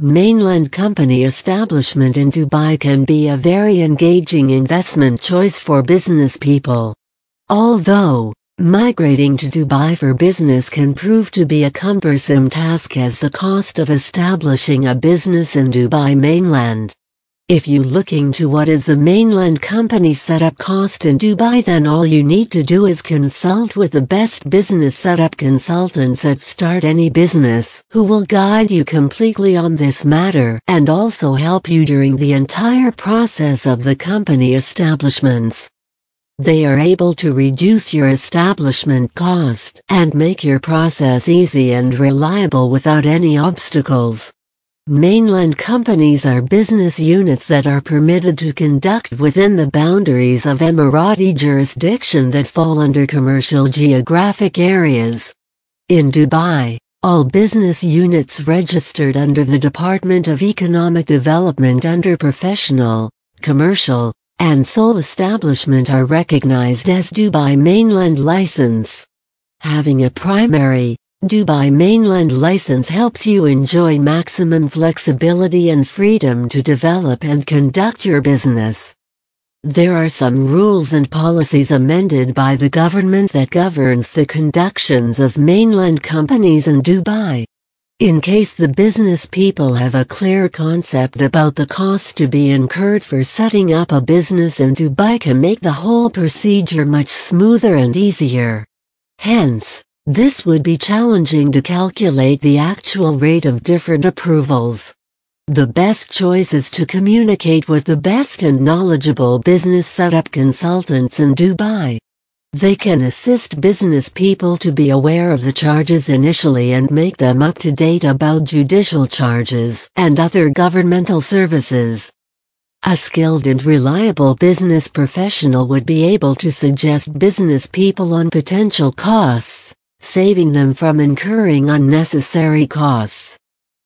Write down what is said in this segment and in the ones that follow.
Mainland company establishment in Dubai can be a very engaging investment choice for business people. Although, migrating to Dubai for business can prove to be a cumbersome task as the cost of establishing a business in Dubai mainland. If you looking to what is the mainland company setup cost in Dubai then all you need to do is consult with the best business setup consultants at Start Any Business who will guide you completely on this matter and also help you during the entire process of the company establishments. They are able to reduce your establishment cost and make your process easy and reliable without any obstacles. Mainland companies are business units that are permitted to conduct within the boundaries of Emirati jurisdiction that fall under commercial geographic areas. In Dubai, all business units registered under the Department of Economic Development under professional, commercial, and sole establishment are recognized as Dubai Mainland License. Having a primary, Dubai Mainland license helps you enjoy maximum flexibility and freedom to develop and conduct your business. There are some rules and policies amended by the government that governs the conductions of mainland companies in Dubai. In case the business people have a clear concept about the cost to be incurred for setting up a business in Dubai can make the whole procedure much smoother and easier. Hence, this would be challenging to calculate the actual rate of different approvals. The best choice is to communicate with the best and knowledgeable business setup consultants in Dubai. They can assist business people to be aware of the charges initially and make them up to date about judicial charges and other governmental services. A skilled and reliable business professional would be able to suggest business people on potential costs saving them from incurring unnecessary costs.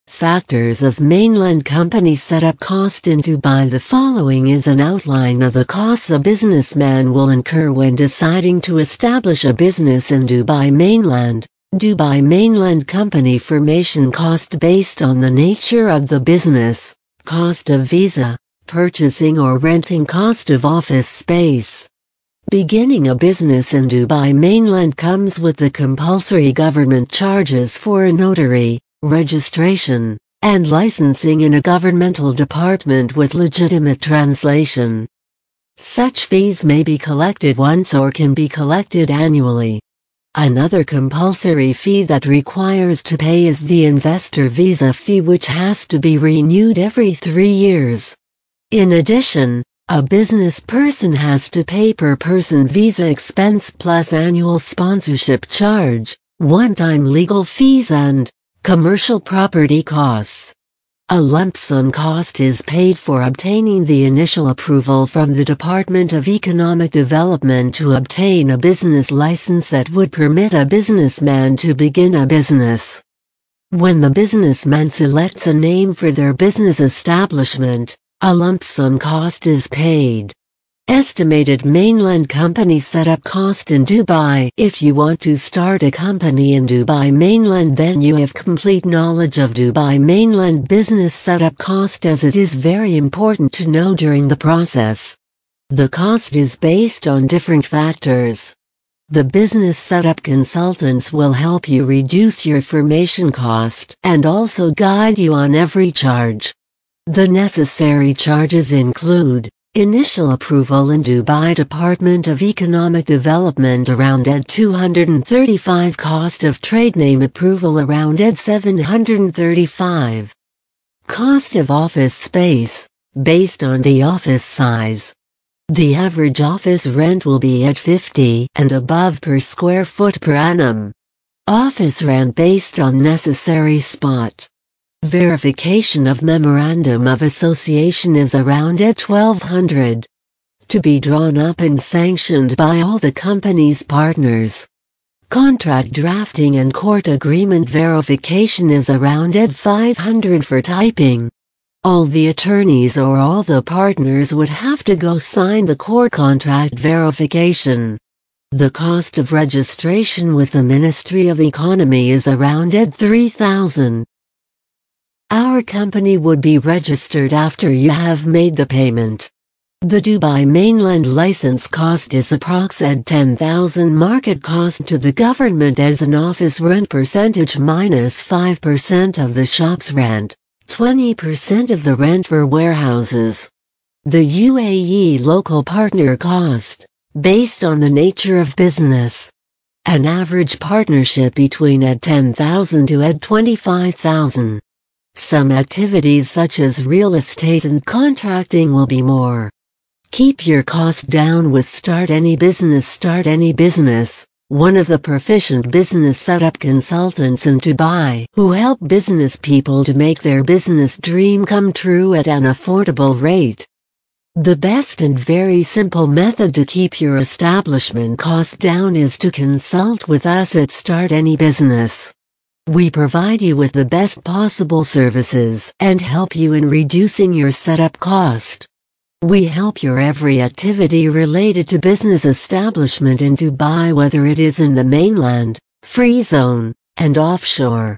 Factors of mainland company setup cost in Dubai The following is an outline of the costs a businessman will incur when deciding to establish a business in Dubai mainland. Dubai mainland company formation cost based on the nature of the business, cost of visa, purchasing or renting cost of office space, Beginning a business in Dubai mainland comes with the compulsory government charges for a notary, registration, and licensing in a governmental department with legitimate translation. Such fees may be collected once or can be collected annually. Another compulsory fee that requires to pay is the investor visa fee which has to be renewed every three years. In addition, a business person has to pay per person visa expense plus annual sponsorship charge, one-time legal fees and commercial property costs. A lump sum cost is paid for obtaining the initial approval from the Department of Economic Development to obtain a business license that would permit a businessman to begin a business. When the businessman selects a name for their business establishment, a lump sum cost is paid. Estimated mainland company setup cost in Dubai If you want to start a company in Dubai mainland then you have complete knowledge of Dubai mainland business setup cost as it is very important to know during the process. The cost is based on different factors. The business setup consultants will help you reduce your formation cost and also guide you on every charge. The necessary charges include Initial approval in Dubai Department of Economic Development around AED 235 Cost of trade name approval around AED 735 Cost of office space, based on the office size. The average office rent will be at 50 and above per square foot per annum. Office rent based on necessary spot. Verification of Memorandum of Association is around at 1200. To be drawn up and sanctioned by all the company's partners. Contract drafting and court agreement verification is around at 500 for typing. All the attorneys or all the partners would have to go sign the court contract verification. The cost of registration with the Ministry of Economy is around at 3000. Our company would be registered after you have made the payment. The Dubai mainland license cost is approx at 10,000 market cost to the government as an office rent percentage minus 5% of the shop's rent, 20% of the rent for warehouses. The UAE local partner cost, based on the nature of business. An average partnership between at 10,000 to at 25,000. Some activities such as real estate and contracting will be more. Keep your cost down with Start Any Business Start Any Business, one of the proficient business setup consultants in Dubai who help business people to make their business dream come true at an affordable rate. The best and very simple method to keep your establishment cost down is to consult with us at Start Any Business. We provide you with the best possible services and help you in reducing your setup cost. We help your every activity related to business establishment in Dubai whether it is in the mainland, free zone, and offshore.